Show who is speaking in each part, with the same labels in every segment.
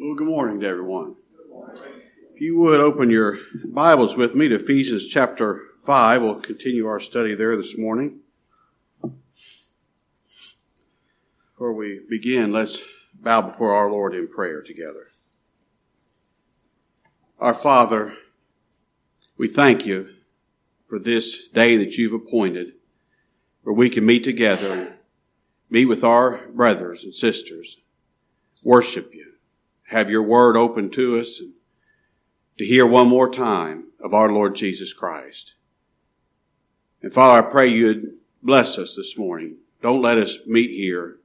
Speaker 1: Well, good morning to everyone. If you would open your Bibles with me to Ephesians chapter 5, we'll continue our study there this morning. Before we begin, let's bow before our Lord in prayer together. Our Father, we thank you for this day that you've appointed where we can meet together meet with our brothers and sisters, worship you, have your word open to us, to hear one more time of our Lord Jesus Christ. And Father, I pray you'd bless us this morning. Don't let us meet here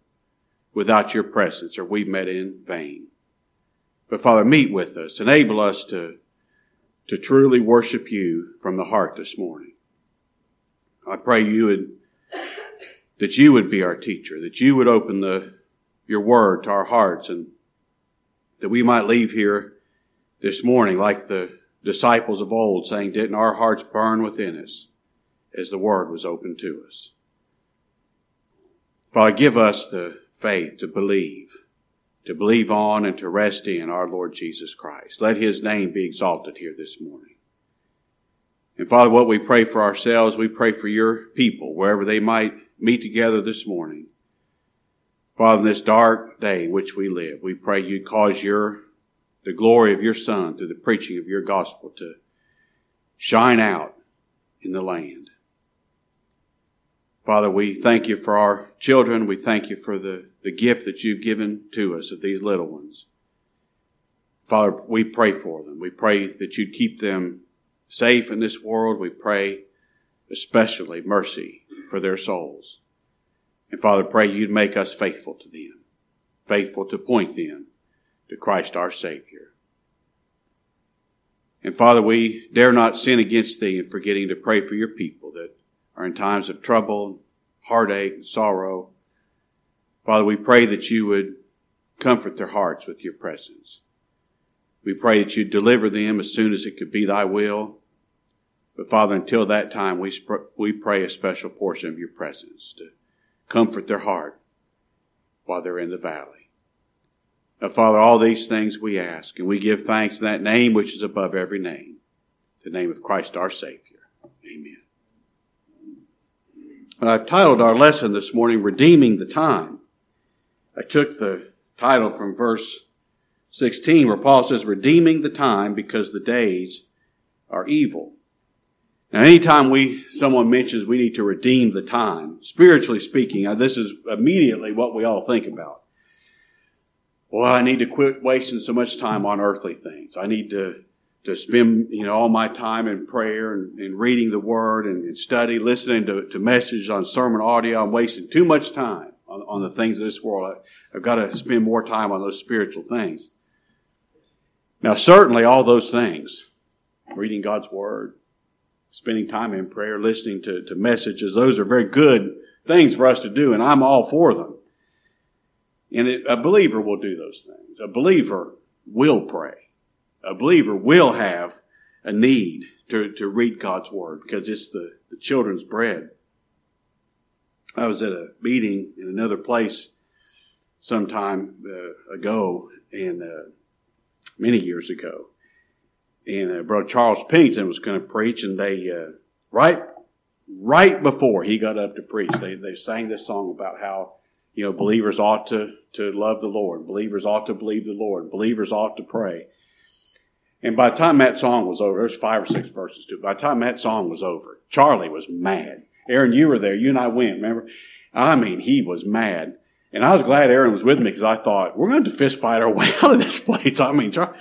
Speaker 1: without your presence or we've met in vain. But Father, meet with us. Enable us to, to truly worship you from the heart this morning. I pray you would, that you would be our teacher, that you would open the, your word to our hearts and that we might leave here this morning like the disciples of old saying, didn't our hearts burn within us as the word was opened to us? Father, give us the faith to believe, to believe on and to rest in our Lord Jesus Christ. Let his name be exalted here this morning. And Father, what we pray for ourselves, we pray for your people, wherever they might meet together this morning. Father, in this dark day in which we live, we pray you cause your, the glory of your Son through the preaching of your gospel to shine out in the land. Father, we thank you for our children. We thank you for the, the gift that you've given to us of these little ones. Father, we pray for them. We pray that you'd keep them safe in this world. We pray especially mercy for their souls. And Father, pray you'd make us faithful to them, faithful to point them to Christ our Savior. And Father, we dare not sin against thee in forgetting to pray for your people that are in times of trouble, heartache, and sorrow. Father, we pray that you would comfort their hearts with your presence. We pray that you deliver them as soon as it could be thy will. But Father, until that time, we, sp- we pray a special portion of your presence to comfort their heart while they're in the valley. Now, Father, all these things we ask, and we give thanks in that name which is above every name, the name of Christ our Savior. Amen. I've titled our lesson this morning, Redeeming the Time. I took the title from verse 16 where Paul says, Redeeming the time because the days are evil. Now, anytime we, someone mentions we need to redeem the time, spiritually speaking, uh, this is immediately what we all think about. Well, I need to quit wasting so much time on earthly things. I need to to spend you know all my time in prayer and, and reading the Word and, and study, listening to, to messages on sermon audio. I'm wasting too much time on, on the things of this world. I, I've got to spend more time on those spiritual things. Now, certainly, all those things, reading God's Word, spending time in prayer, listening to, to messages, those are very good things for us to do, and I'm all for them. And it, a believer will do those things. A believer will pray a believer will have a need to, to read God's Word because it's the, the children's bread. I was at a meeting in another place some time uh, ago, and uh, many years ago, and uh, Brother Charles Pennington was going to preach, and they uh, right right before he got up to preach, they they sang this song about how you know believers ought to to love the Lord, believers ought to believe the Lord, believers ought to pray. And by the time that song was over, there's five or six verses to it. By the time that song was over, Charlie was mad. Aaron, you were there. You and I went, remember? I mean, he was mad. And I was glad Aaron was with me because I thought, we're going to fist fight our way out of this place. I mean, Char-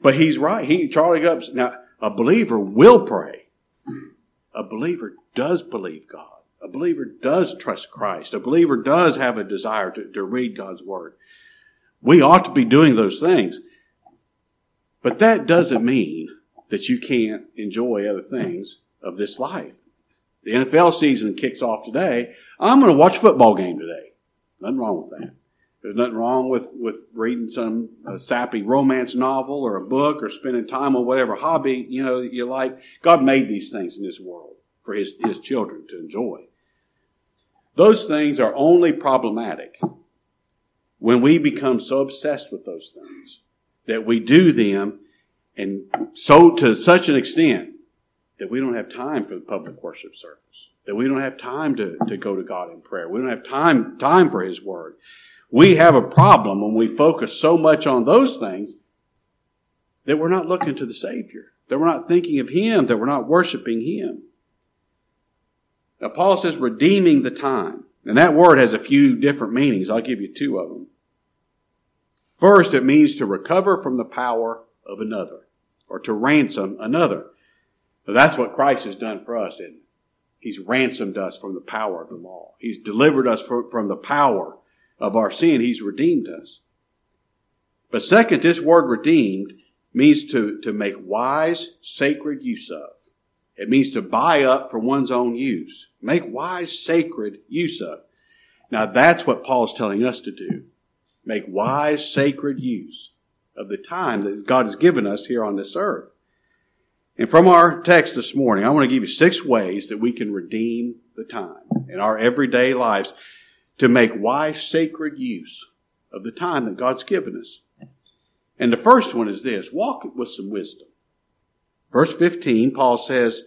Speaker 1: but he's right. He, Charlie Gups, now, a believer will pray. A believer does believe God. A believer does trust Christ. A believer does have a desire to, to read God's Word. We ought to be doing those things. But that doesn't mean that you can't enjoy other things of this life. The NFL season kicks off today. I'm going to watch a football game today. Nothing wrong with that. There's nothing wrong with, with reading some sappy romance novel or a book or spending time on whatever hobby, you know, you like. God made these things in this world for his, his children to enjoy. Those things are only problematic when we become so obsessed with those things that we do them and so to such an extent that we don't have time for the public worship service, that we don't have time to, to go to God in prayer. We don't have time, time for His Word. We have a problem when we focus so much on those things that we're not looking to the Savior, that we're not thinking of Him, that we're not worshiping Him. Now, Paul says redeeming the time. And that word has a few different meanings. I'll give you two of them. First, it means to recover from the power of another or to ransom another. Now, that's what Christ has done for us, it? He's ransomed us from the power of the law. He's delivered us from, from the power of our sin. He's redeemed us. But second, this word redeemed means to, to make wise, sacred use of. It means to buy up for one's own use. Make wise, sacred use of. Now that's what Paul's telling us to do. Make wise, sacred use of the time that God has given us here on this earth. And from our text this morning, I want to give you six ways that we can redeem the time in our everyday lives to make wise, sacred use of the time that God's given us. And the first one is this walk with some wisdom. Verse 15, Paul says,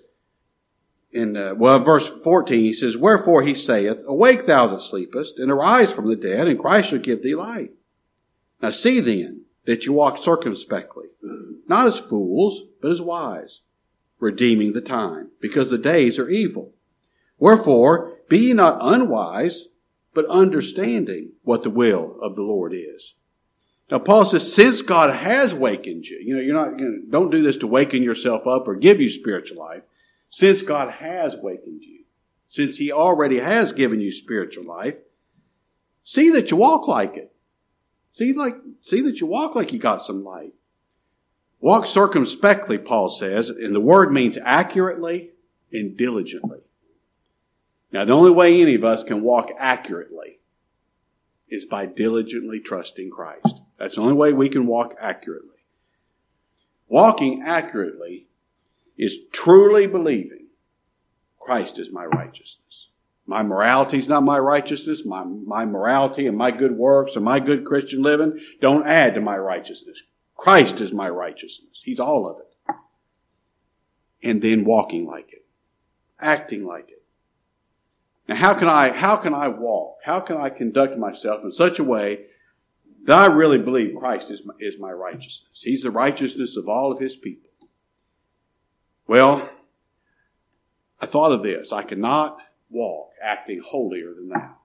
Speaker 1: in, uh, well, verse 14, he says, Wherefore he saith, Awake thou that sleepest, and arise from the dead, and Christ shall give thee light. Now see then that you walk circumspectly, not as fools, but as wise, redeeming the time, because the days are evil. Wherefore, be ye not unwise, but understanding what the will of the Lord is. Now, Paul says, since God has wakened you, you know, you're not, you know, don't do this to waken yourself up or give you spiritual life. Since God has wakened you, since He already has given you spiritual life, see that you walk like it. See like, see that you walk like you got some light. Walk circumspectly, Paul says, and the word means accurately and diligently. Now, the only way any of us can walk accurately is by diligently trusting Christ. That's the only way we can walk accurately. Walking accurately is truly believing Christ is my righteousness. My morality is not my righteousness. My, my morality and my good works and my good Christian living don't add to my righteousness. Christ is my righteousness. He's all of it. And then walking like it, acting like it. Now, how can I, how can I walk? How can I conduct myself in such a way that I really believe Christ is my, is my righteousness? He's the righteousness of all of his people. Well, I thought of this. I cannot walk acting holier than thou.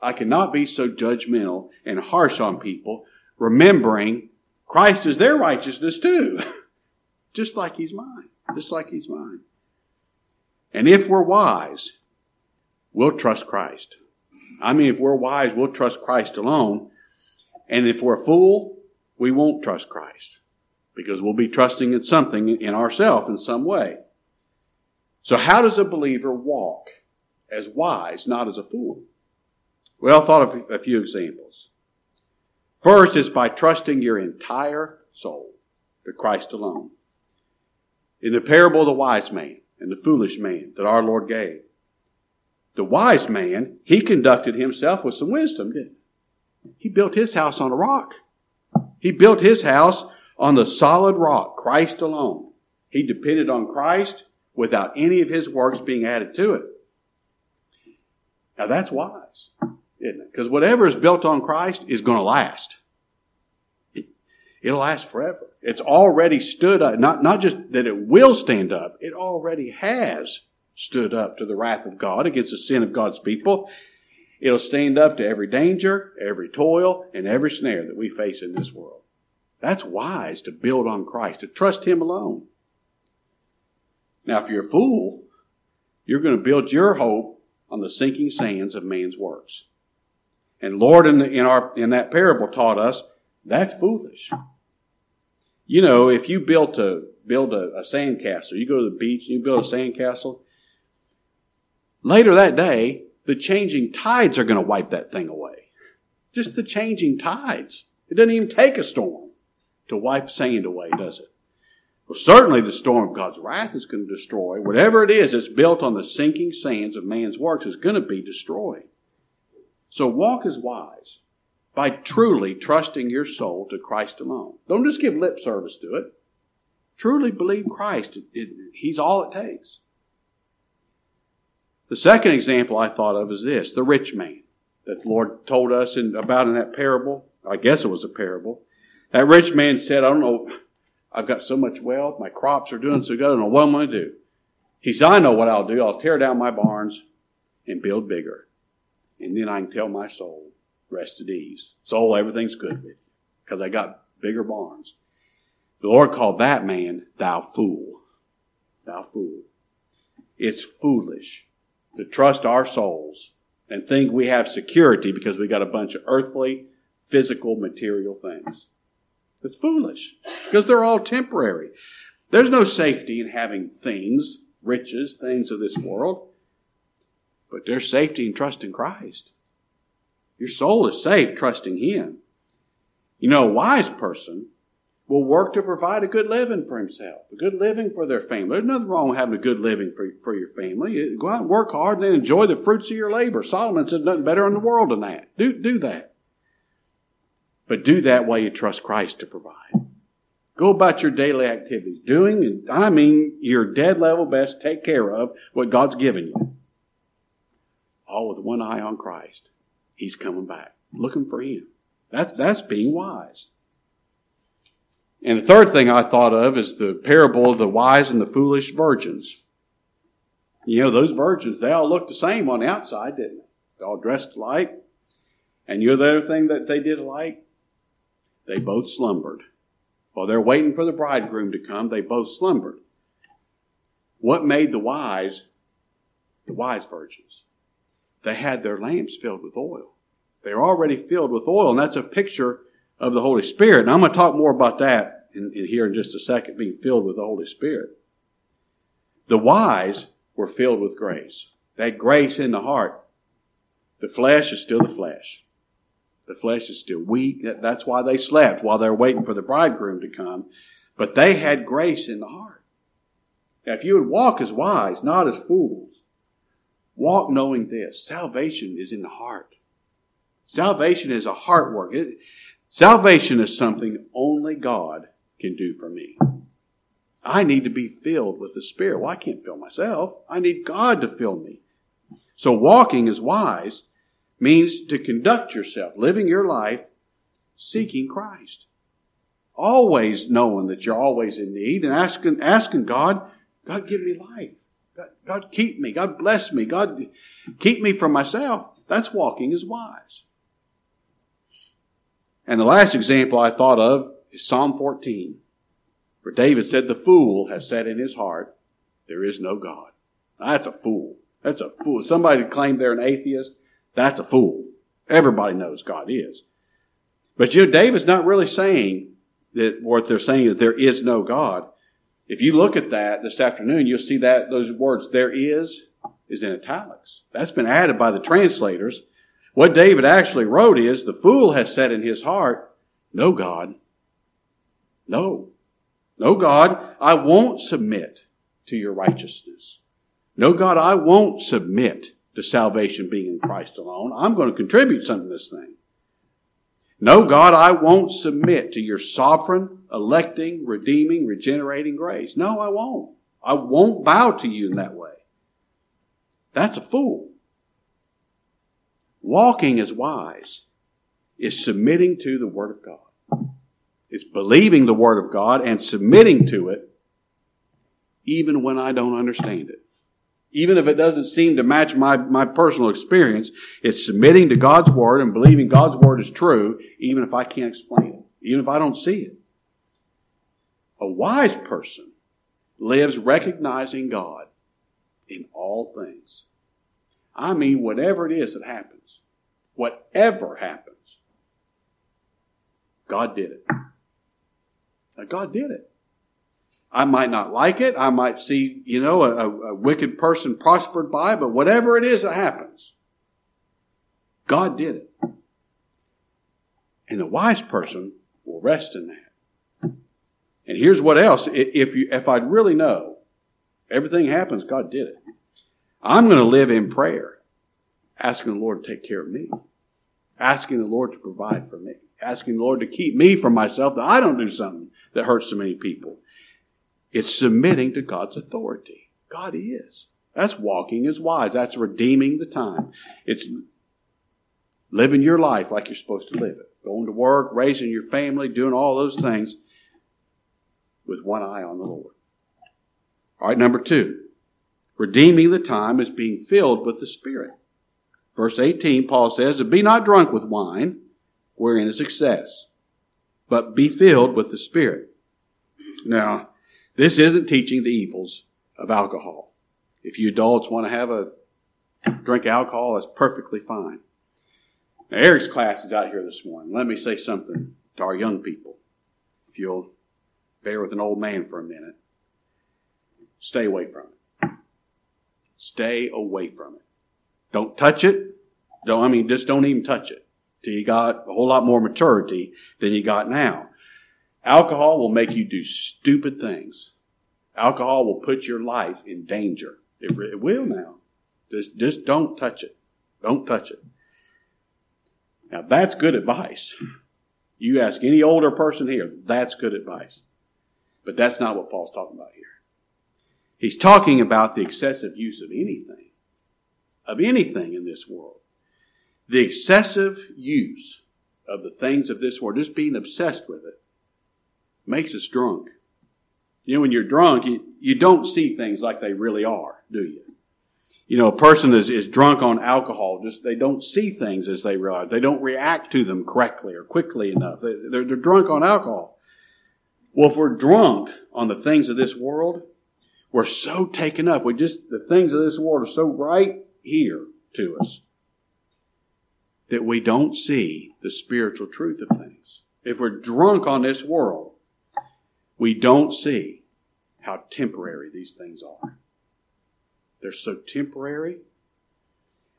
Speaker 1: I cannot be so judgmental and harsh on people, remembering Christ is their righteousness too. just like he's mine. Just like he's mine. And if we're wise, we'll trust Christ. I mean, if we're wise, we'll trust Christ alone. And if we're a fool, we won't trust Christ because we'll be trusting in something in ourselves in some way. So how does a believer walk as wise, not as a fool? Well, I thought of a few examples. First is by trusting your entire soul to Christ alone. In the parable of the wise man and the foolish man that our Lord gave, the wise man, he conducted himself with some wisdom, didn't he? He built his house on a rock. He built his house on the solid rock, Christ alone. He depended on Christ without any of his works being added to it. Now that's wise, isn't it? Because whatever is built on Christ is going to last. It'll last forever. It's already stood up. Not, not just that it will stand up, it already has stood up to the wrath of God against the sin of God's people. It'll stand up to every danger, every toil, and every snare that we face in this world. That's wise to build on Christ, to trust Him alone. Now, if you're a fool, you're going to build your hope on the sinking sands of man's works. And Lord, in, the, in our in that parable, taught us that's foolish. You know, if you built a build a, a sand castle, you go to the beach and you build a sand castle. Later that day, the changing tides are going to wipe that thing away. Just the changing tides. It doesn't even take a storm to wipe sand away, does it? Well, certainly the storm of God's wrath is going to destroy. Whatever it is that's built on the sinking sands of man's works is going to be destroyed. So walk as wise. by truly trusting your soul to Christ alone. Don't just give lip service to it. Truly believe Christ. He's all it takes. The second example I thought of is this the rich man that the Lord told us in, about in that parable. I guess it was a parable. That rich man said, I don't know, I've got so much wealth, my crops are doing so good, I don't know what I'm going to do. He said, I know what I'll do. I'll tear down my barns and build bigger. And then I can tell my soul, rest at ease. Soul, everything's good with because I got bigger barns. The Lord called that man, thou fool. Thou fool. It's foolish to trust our souls and think we have security because we got a bunch of earthly, physical, material things. It's foolish because they're all temporary. There's no safety in having things, riches, things of this world, but there's safety in trusting Christ. Your soul is safe trusting Him. You know, a wise person will work to provide a good living for himself, a good living for their family. There's nothing wrong with having a good living for, for your family. Go out and work hard and enjoy the fruits of your labor. Solomon said nothing better in the world than that. Do, do that. But do that while you trust Christ to provide. Go about your daily activities, doing, I mean, your dead level best, take care of what God's given you. All with one eye on Christ. He's coming back, looking for Him. That, that's being wise. And the third thing I thought of is the parable of the wise and the foolish virgins. You know, those virgins, they all looked the same on the outside, didn't they? They all dressed alike. And you know the other thing that they did alike? They both slumbered. While they're waiting for the bridegroom to come, they both slumbered. What made the wise the wise virgins? They had their lamps filled with oil. They're already filled with oil, and that's a picture of the Holy Spirit. And I'm going to talk more about that in, in here in just a second, being filled with the Holy Spirit. The wise were filled with grace. That grace in the heart. The flesh is still the flesh. The flesh is still weak. That's why they slept while they're waiting for the bridegroom to come. But they had grace in the heart. Now, if you would walk as wise, not as fools, walk knowing this salvation is in the heart. Salvation is a heart work. It, Salvation is something only God can do for me. I need to be filled with the Spirit. Well, I can't fill myself. I need God to fill me. So walking as wise means to conduct yourself, living your life seeking Christ. Always knowing that you're always in need and asking, asking God, God give me life. God, God keep me. God bless me. God keep me from myself. That's walking as wise. And the last example I thought of is Psalm 14, where David said, The fool has said in his heart, There is no God. That's a fool. That's a fool. Somebody claimed they're an atheist. That's a fool. Everybody knows God is. But you know, David's not really saying that what they're saying that there is no God. If you look at that this afternoon, you'll see that those words, there is, is in italics. That's been added by the translators what David actually wrote is, the fool has said in his heart, no God. No. No God, I won't submit to your righteousness. No God, I won't submit to salvation being in Christ alone. I'm going to contribute something to this thing. No God, I won't submit to your sovereign, electing, redeeming, regenerating grace. No, I won't. I won't bow to you in that way. That's a fool. Walking as wise is submitting to the Word of God. It's believing the Word of God and submitting to it even when I don't understand it. Even if it doesn't seem to match my, my personal experience, it's submitting to God's Word and believing God's Word is true, even if I can't explain it, even if I don't see it. A wise person lives recognizing God in all things. I mean, whatever it is that happens whatever happens, God did it. Now, God did it. I might not like it. I might see, you know, a, a, wicked person prospered by, but whatever it is that happens, God did it. And the wise person will rest in that. And here's what else. If you, if I really know everything happens, God did it. I'm going to live in prayer, asking the Lord to take care of me asking the Lord to provide for me, asking the Lord to keep me from myself that I don't do something that hurts so many people. It's submitting to God's authority. God is. That's walking as wise. That's redeeming the time. It's living your life like you're supposed to live it. Going to work, raising your family, doing all those things with one eye on the Lord. All right, number two. Redeeming the time is being filled with the Spirit. Verse 18, Paul says, Be not drunk with wine, wherein is excess, but be filled with the Spirit. Now, this isn't teaching the evils of alcohol. If you adults want to have a drink alcohol, that's perfectly fine. Now, Eric's class is out here this morning. Let me say something to our young people. If you'll bear with an old man for a minute, stay away from it. Stay away from it. Don't touch it. Don't, I mean, just don't even touch it till you got a whole lot more maturity than you got now. Alcohol will make you do stupid things. Alcohol will put your life in danger. It, it will now. Just, just don't touch it. Don't touch it. Now that's good advice. You ask any older person here, that's good advice. But that's not what Paul's talking about here. He's talking about the excessive use of anything, of anything in this world. The excessive use of the things of this world, just being obsessed with it, makes us drunk. You know, when you're drunk, you, you don't see things like they really are, do you? You know, a person is, is drunk on alcohol, just they don't see things as they realize. They don't react to them correctly or quickly enough. They, they're, they're drunk on alcohol. Well, if we're drunk on the things of this world, we're so taken up. We just, the things of this world are so right here to us that we don't see the spiritual truth of things. If we're drunk on this world, we don't see how temporary these things are. They're so temporary.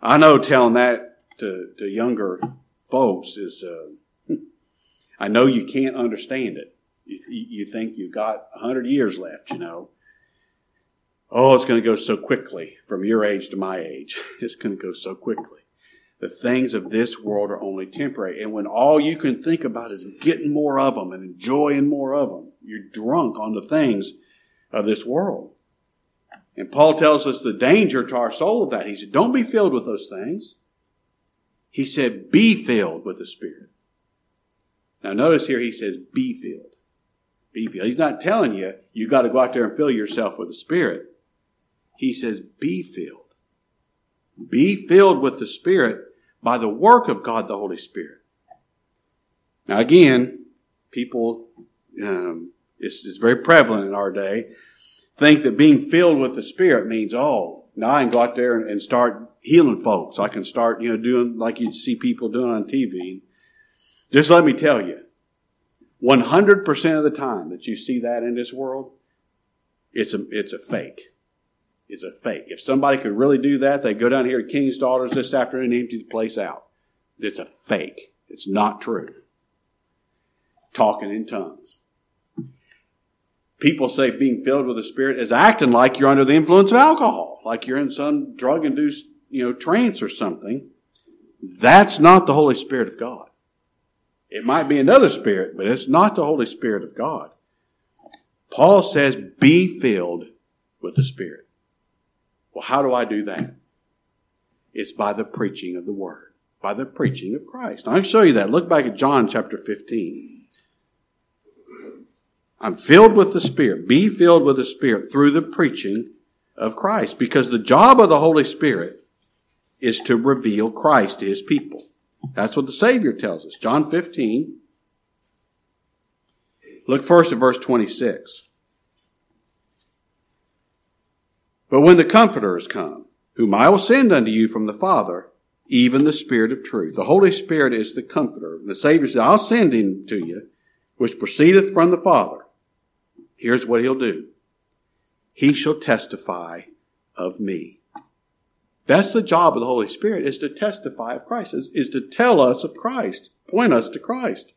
Speaker 1: I know telling that to, to younger folks is, uh, I know you can't understand it. You, you think you've got a hundred years left, you know. Oh, it's going to go so quickly from your age to my age. It's going to go so quickly. The things of this world are only temporary. And when all you can think about is getting more of them and enjoying more of them, you're drunk on the things of this world. And Paul tells us the danger to our soul of that. He said, don't be filled with those things. He said, be filled with the Spirit. Now notice here he says, be filled. Be filled. He's not telling you, you've got to go out there and fill yourself with the Spirit. He says, be filled. Be filled with the Spirit by the work of God the Holy Spirit. Now again, people, um, it's, it's very prevalent in our day think that being filled with the Spirit means, oh, now I can go out there and start healing folks. I can start, you know, doing like you see people doing on TV. Just let me tell you, 100% of the time that you see that in this world, it's a, it's a fake. It's a fake. If somebody could really do that, they'd go down here to King's Daughters this afternoon and empty the place out. It's a fake. It's not true. Talking in tongues people say being filled with the Spirit is acting like you're under the influence of alcohol, like you're in some drug induced, you know, trance or something. That's not the Holy Spirit of God. It might be another spirit, but it's not the Holy Spirit of God. Paul says, be filled with the Spirit. Well, how do I do that? It's by the preaching of the Word, by the preaching of Christ. Now, I'll show you that. Look back at John chapter 15. I'm filled with the Spirit. Be filled with the Spirit through the preaching of Christ because the job of the Holy Spirit is to reveal Christ to his people. That's what the Savior tells us. John 15. Look first at verse 26. But when the Comforter is come, whom I will send unto you from the Father, even the Spirit of truth. The Holy Spirit is the Comforter. The Savior says, I'll send him to you, which proceedeth from the Father. Here's what he'll do. He shall testify of me. That's the job of the Holy Spirit is to testify of Christ, is, is to tell us of Christ, point us to Christ.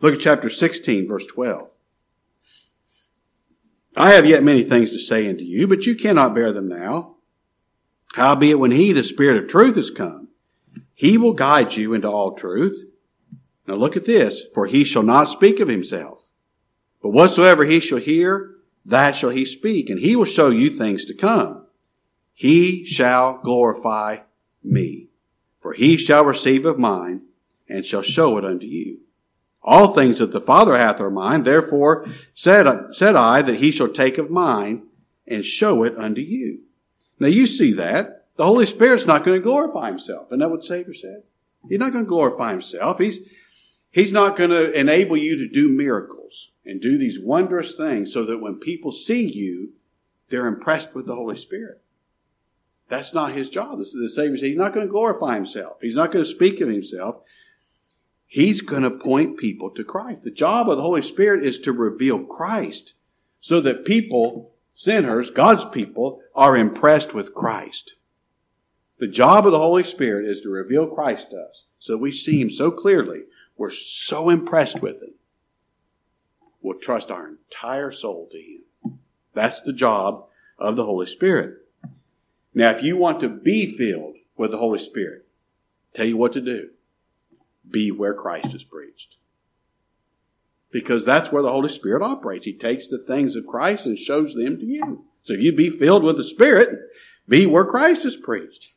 Speaker 1: Look at chapter 16, verse 12. I have yet many things to say unto you, but you cannot bear them now. Howbeit when he, the Spirit of truth, is come, He will guide you into all truth. Now look at this. For he shall not speak of himself. But whatsoever he shall hear, that shall he speak, and he will show you things to come. He shall glorify me. For he shall receive of mine, and shall show it unto you. All things that the Father hath are mine, therefore said, said I that he shall take of mine, and show it unto you. Now you see that. The Holy Spirit's not going to glorify himself. Isn't that what Savior said? He's not going to glorify himself. He's, he's not going to enable you to do miracles and do these wondrous things so that when people see you, they're impressed with the Holy Spirit. That's not his job. The Savior said he's not going to glorify himself. He's not going to speak of himself. He's going to point people to Christ. The job of the Holy Spirit is to reveal Christ so that people, sinners, God's people, are impressed with Christ. The job of the Holy Spirit is to reveal Christ to us so we see him so clearly. We're so impressed with him. We'll trust our entire soul to him. That's the job of the Holy Spirit. Now, if you want to be filled with the Holy Spirit, tell you what to do. Be where Christ is preached. Because that's where the Holy Spirit operates. He takes the things of Christ and shows them to you. So you be filled with the Spirit, be where Christ is preached.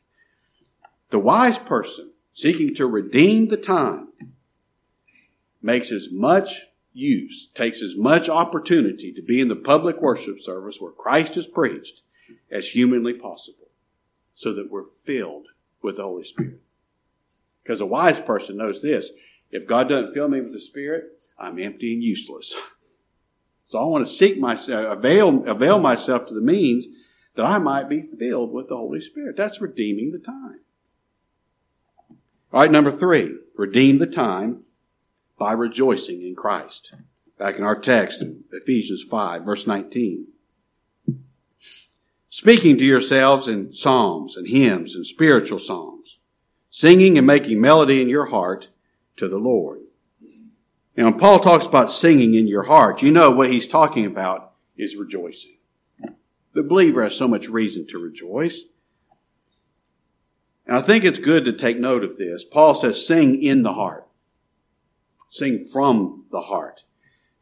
Speaker 1: The wise person seeking to redeem the time makes as much use, takes as much opportunity to be in the public worship service where Christ is preached as humanly possible so that we're filled with the Holy Spirit. Because a wise person knows this. If God doesn't fill me with the Spirit, I'm empty and useless. So I want to seek myself, avail, avail myself to the means that I might be filled with the Holy Spirit. That's redeeming the time. All right, number three, redeem the time by rejoicing in Christ. Back in our text, Ephesians 5, verse 19 speaking to yourselves in psalms and hymns and spiritual songs, singing and making melody in your heart to the Lord. Now, when Paul talks about singing in your heart, you know what he's talking about is rejoicing. The believer has so much reason to rejoice. And I think it's good to take note of this. Paul says, sing in the heart. Sing from the heart.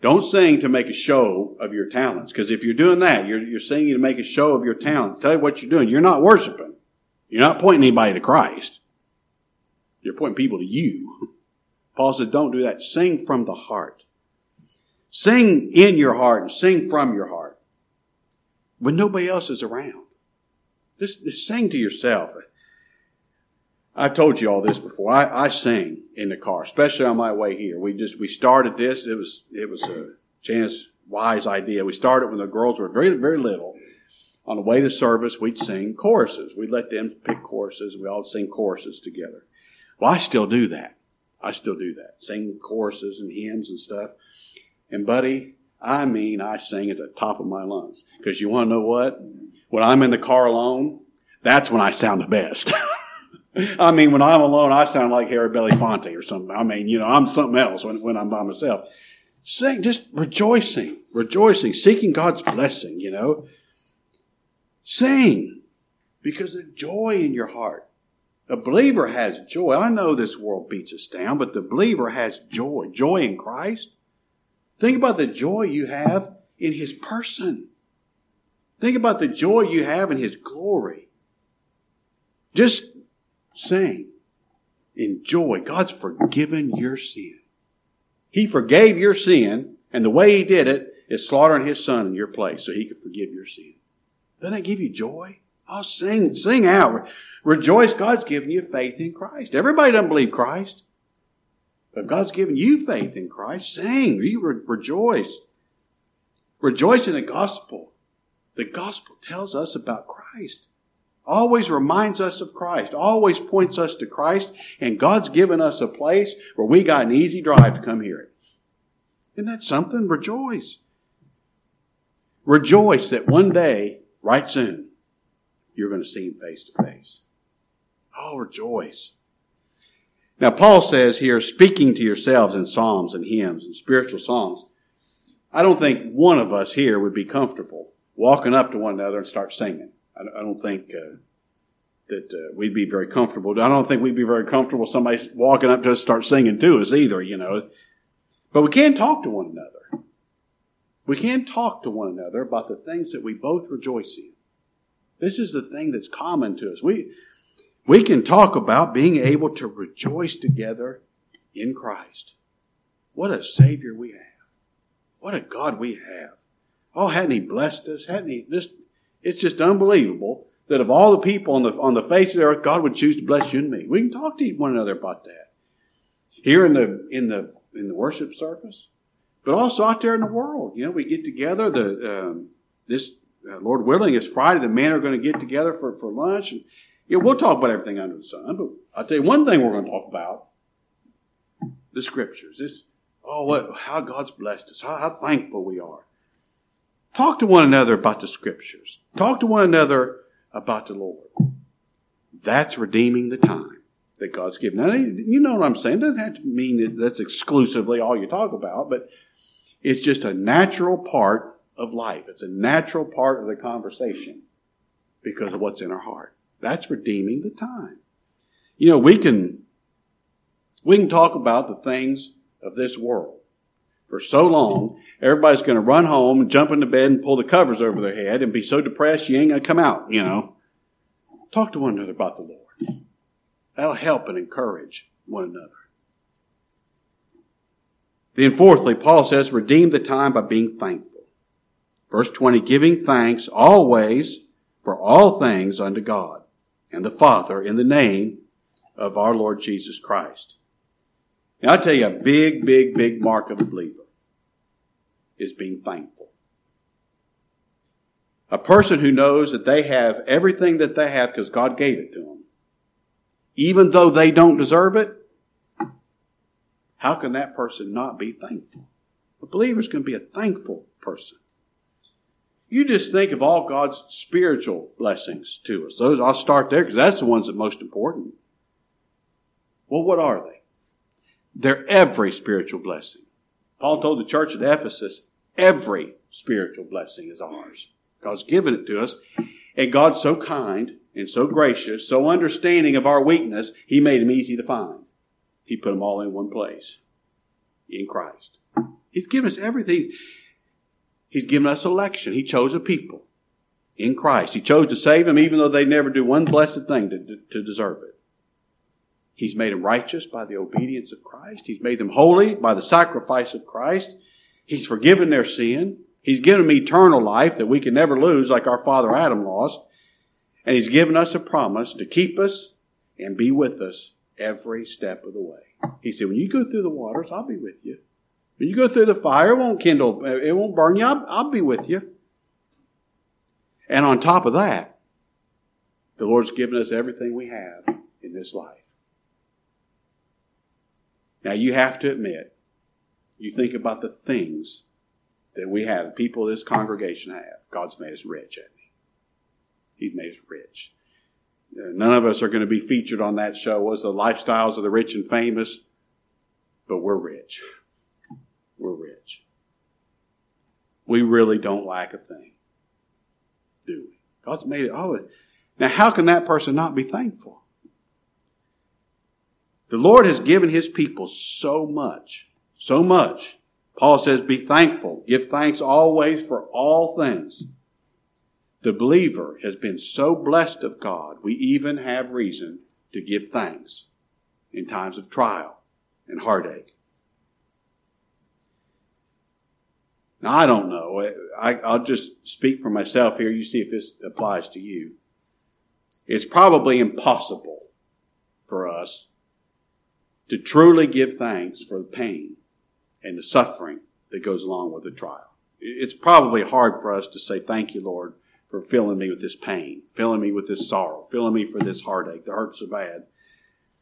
Speaker 1: Don't sing to make a show of your talents, because if you're doing that, you're, you're singing to make a show of your talents. Tell you what you're doing. You're not worshiping. You're not pointing anybody to Christ. You're pointing people to you. Paul says, don't do that. Sing from the heart. Sing in your heart and sing from your heart when nobody else is around. Just, just sing to yourself. I've told you all this before. I, I sing in the car, especially on my way here. We just we started this. It was it was a chance wise idea. We started when the girls were very very little. On the way to service, we'd sing choruses. We'd let them pick choruses. We all sing choruses together. Well, I still do that. I still do that. Sing choruses and hymns and stuff. And buddy, I mean, I sing at the top of my lungs. Because you want to know what? When I'm in the car alone, that's when I sound the best. I mean, when I'm alone, I sound like Harry Belafonte or something. I mean, you know, I'm something else when, when I'm by myself. Sing, just rejoicing, rejoicing, seeking God's blessing, you know. Sing because of joy in your heart. A believer has joy. I know this world beats us down, but the believer has joy. Joy in Christ. Think about the joy you have in His person. Think about the joy you have in His glory. Just Sing. Enjoy. God's forgiven your sin. He forgave your sin, and the way He did it is slaughtering His Son in your place so He could forgive your sin. Doesn't that give you joy? Oh, sing, sing out. Rejoice. God's given you faith in Christ. Everybody doesn't believe Christ. But God's given you faith in Christ. Sing. You re- rejoice. Rejoice in the gospel. The gospel tells us about Christ always reminds us of Christ, always points us to Christ, and God's given us a place where we got an easy drive to come hear it. Isn't that something? Rejoice. Rejoice that one day, right soon, you're going to see him face to face. Oh, rejoice. Now, Paul says here, speaking to yourselves in psalms and hymns and spiritual songs. I don't think one of us here would be comfortable walking up to one another and start singing. I, don't think uh, that uh, we'd be very comfortable. I don't think we'd be very comfortable somebody walking up to us start singing to us either, you know. But we can talk to one another. We can talk to one another about the things that we both rejoice in. This is the thing that's common to us. We, we can talk about being able to rejoice together in Christ. What a Savior we have. What a God we have. Oh, hadn't He blessed us? Hadn't He just, it's just unbelievable that of all the people on the, on the face of the earth, God would choose to bless you and me. We can talk to one another about that. Here in the, in the, in the worship service, but also out there in the world. You know, we get together, the, um, this, uh, Lord willing, is Friday. The men are going to get together for, for lunch. And, know, we'll talk about everything under the sun, but I'll tell you one thing we're going to talk about the scriptures. This, oh, what, how God's blessed us, how, how thankful we are. Talk to one another about the scriptures. Talk to one another about the Lord. That's redeeming the time that God's given. Now, you know what I'm saying. It doesn't have to mean that that's exclusively all you talk about, but it's just a natural part of life. It's a natural part of the conversation because of what's in our heart. That's redeeming the time. You know, we can, we can talk about the things of this world for so long. Everybody's going to run home and jump into bed and pull the covers over their head and be so depressed you ain't going to come out, you know. Talk to one another about the Lord. That'll help and encourage one another. Then fourthly, Paul says, redeem the time by being thankful. Verse 20, giving thanks always for all things unto God and the Father in the name of our Lord Jesus Christ. Now I tell you, a big, big, big mark of a believer is being thankful. A person who knows that they have everything that they have because God gave it to them, even though they don't deserve it, how can that person not be thankful? A believer is going to be a thankful person. You just think of all God's spiritual blessings to us. Those I'll start there because that's the ones that most important. Well, what are they? They're every spiritual blessing. Paul told the church at Ephesus, every spiritual blessing is ours. God's given it to us. And God's so kind and so gracious, so understanding of our weakness, He made them easy to find. He put them all in one place in Christ. He's given us everything. He's given us election. He chose a people in Christ. He chose to save them even though they never do one blessed thing to, to deserve it. He's made them righteous by the obedience of Christ. He's made them holy by the sacrifice of Christ. He's forgiven their sin. He's given them eternal life that we can never lose like our father Adam lost. And he's given us a promise to keep us and be with us every step of the way. He said, when you go through the waters, I'll be with you. You go through the fire, it won't kindle, it won't burn you. I'll, I'll be with you. And on top of that, the Lord's given us everything we have in this life. Now you have to admit, you think about the things that we have, the people this congregation have. God's made us rich, hasn't He? He's made us rich. Uh, none of us are going to be featured on that show. Was the lifestyles of the rich and famous? But we're rich we're rich. We really don't lack a thing, do we? God's made it all. Now, how can that person not be thankful? The Lord has given His people so much, so much. Paul says, be thankful. Give thanks always for all things. The believer has been so blessed of God, we even have reason to give thanks in times of trial and heartache. Now, I don't know. I, I'll just speak for myself here. You see if this applies to you. It's probably impossible for us to truly give thanks for the pain and the suffering that goes along with the trial. It's probably hard for us to say, Thank you, Lord, for filling me with this pain, filling me with this sorrow, filling me for this heartache that hurts so bad.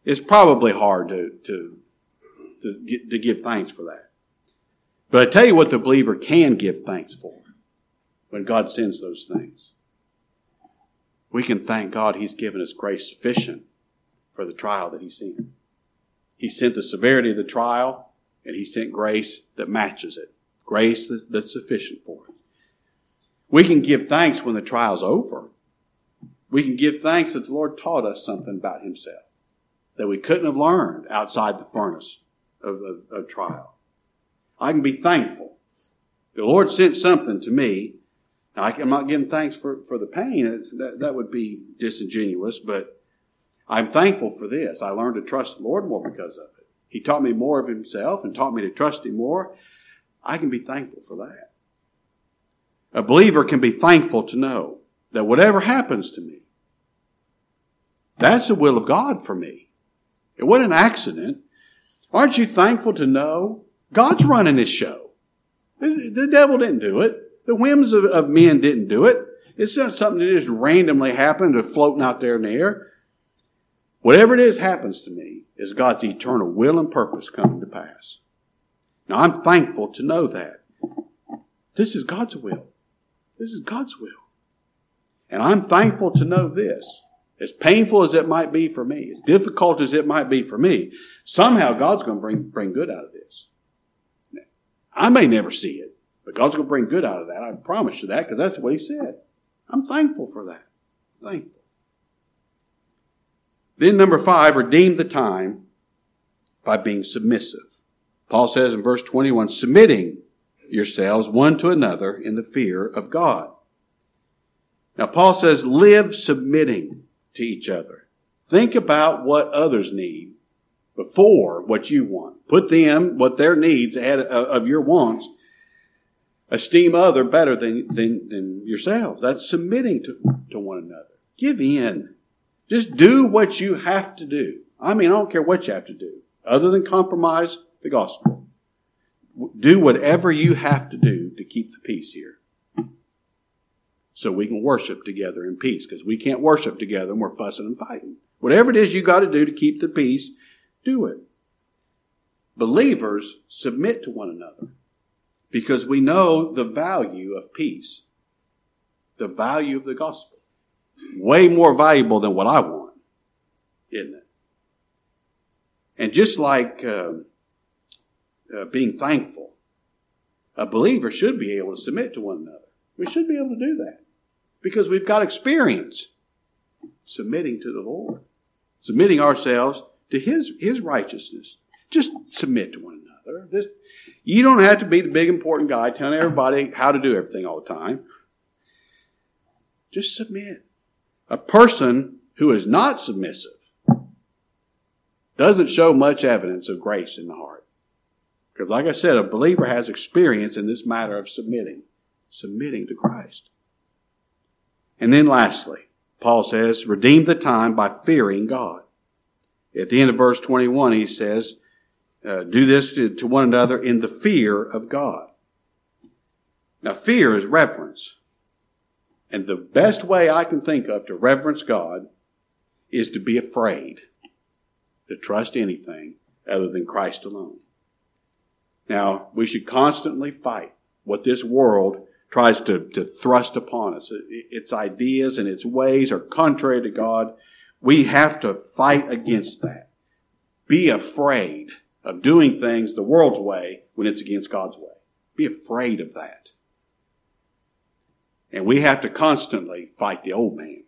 Speaker 1: It's probably hard to, to, to, to give thanks for that. But I tell you what the believer can give thanks for when God sends those things. We can thank God He's given us grace sufficient for the trial that He sent. He sent the severity of the trial, and He sent grace that matches it. Grace that's sufficient for it. We can give thanks when the trial's over. We can give thanks that the Lord taught us something about Himself that we couldn't have learned outside the furnace of, of, of trial. I can be thankful. The Lord sent something to me. Now, I'm not giving thanks for, for the pain. that, that would be disingenuous, but I'm thankful for this. I learned to trust the Lord more because of it. He taught me more of Himself and taught me to trust Him more. I can be thankful for that. A believer can be thankful to know that whatever happens to me, that's the will of God for me. It wasn't an accident. Aren't you thankful to know God's running this show? The devil didn't do it. The whims of, of men didn't do it. It's not something that just randomly happened or floating out there in the air. Whatever it is happens to me is God's eternal will and purpose coming to pass. Now I'm thankful to know that. This is God's will. This is God's will. And I'm thankful to know this. As painful as it might be for me, as difficult as it might be for me, somehow God's going to bring, bring good out of this. I may never see it, but God's going to bring good out of that. I promise you that because that's what He said. I'm thankful for that. Thankful. Then, number five, redeem the time by being submissive. Paul says in verse 21 submitting yourselves one to another in the fear of God. Now, Paul says, live submitting to each other. Think about what others need before what you want. Put them, what their needs ahead of your wants. Esteem other better than, than, than yourselves. That's submitting to, to one another. Give in. Just do what you have to do. I mean, I don't care what you have to do, other than compromise the gospel. Do whatever you have to do to keep the peace here so we can worship together in peace because we can't worship together and we're fussing and fighting. Whatever it is you got to do to keep the peace, do it. Believers submit to one another because we know the value of peace, the value of the gospel. Way more valuable than what I want, isn't it? And just like uh, uh, being thankful, a believer should be able to submit to one another. We should be able to do that because we've got experience submitting to the Lord, submitting ourselves to His, His righteousness. Just submit to one another. This, you don't have to be the big important guy telling everybody how to do everything all the time. Just submit. A person who is not submissive doesn't show much evidence of grace in the heart. Because, like I said, a believer has experience in this matter of submitting, submitting to Christ. And then lastly, Paul says, redeem the time by fearing God. At the end of verse 21, he says, uh, do this to, to one another in the fear of God. Now, fear is reverence. And the best way I can think of to reverence God is to be afraid, to trust anything other than Christ alone. Now, we should constantly fight what this world tries to, to thrust upon us. Its ideas and its ways are contrary to God. We have to fight against that. Be afraid of doing things the world's way when it's against God's way. Be afraid of that. And we have to constantly fight the old man.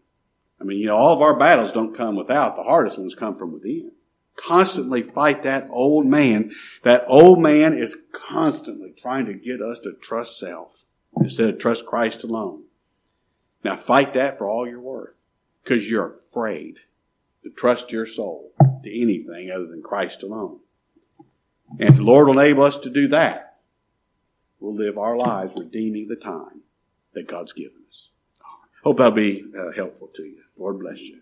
Speaker 1: I mean, you know, all of our battles don't come without. The hardest ones come from within. Constantly fight that old man. That old man is constantly trying to get us to trust self instead of trust Christ alone. Now fight that for all you're worth because you're afraid to trust your soul to anything other than Christ alone. And if the Lord will enable us to do that, we'll live our lives redeeming the time that God's given us. Hope that'll be uh, helpful to you. Lord bless you.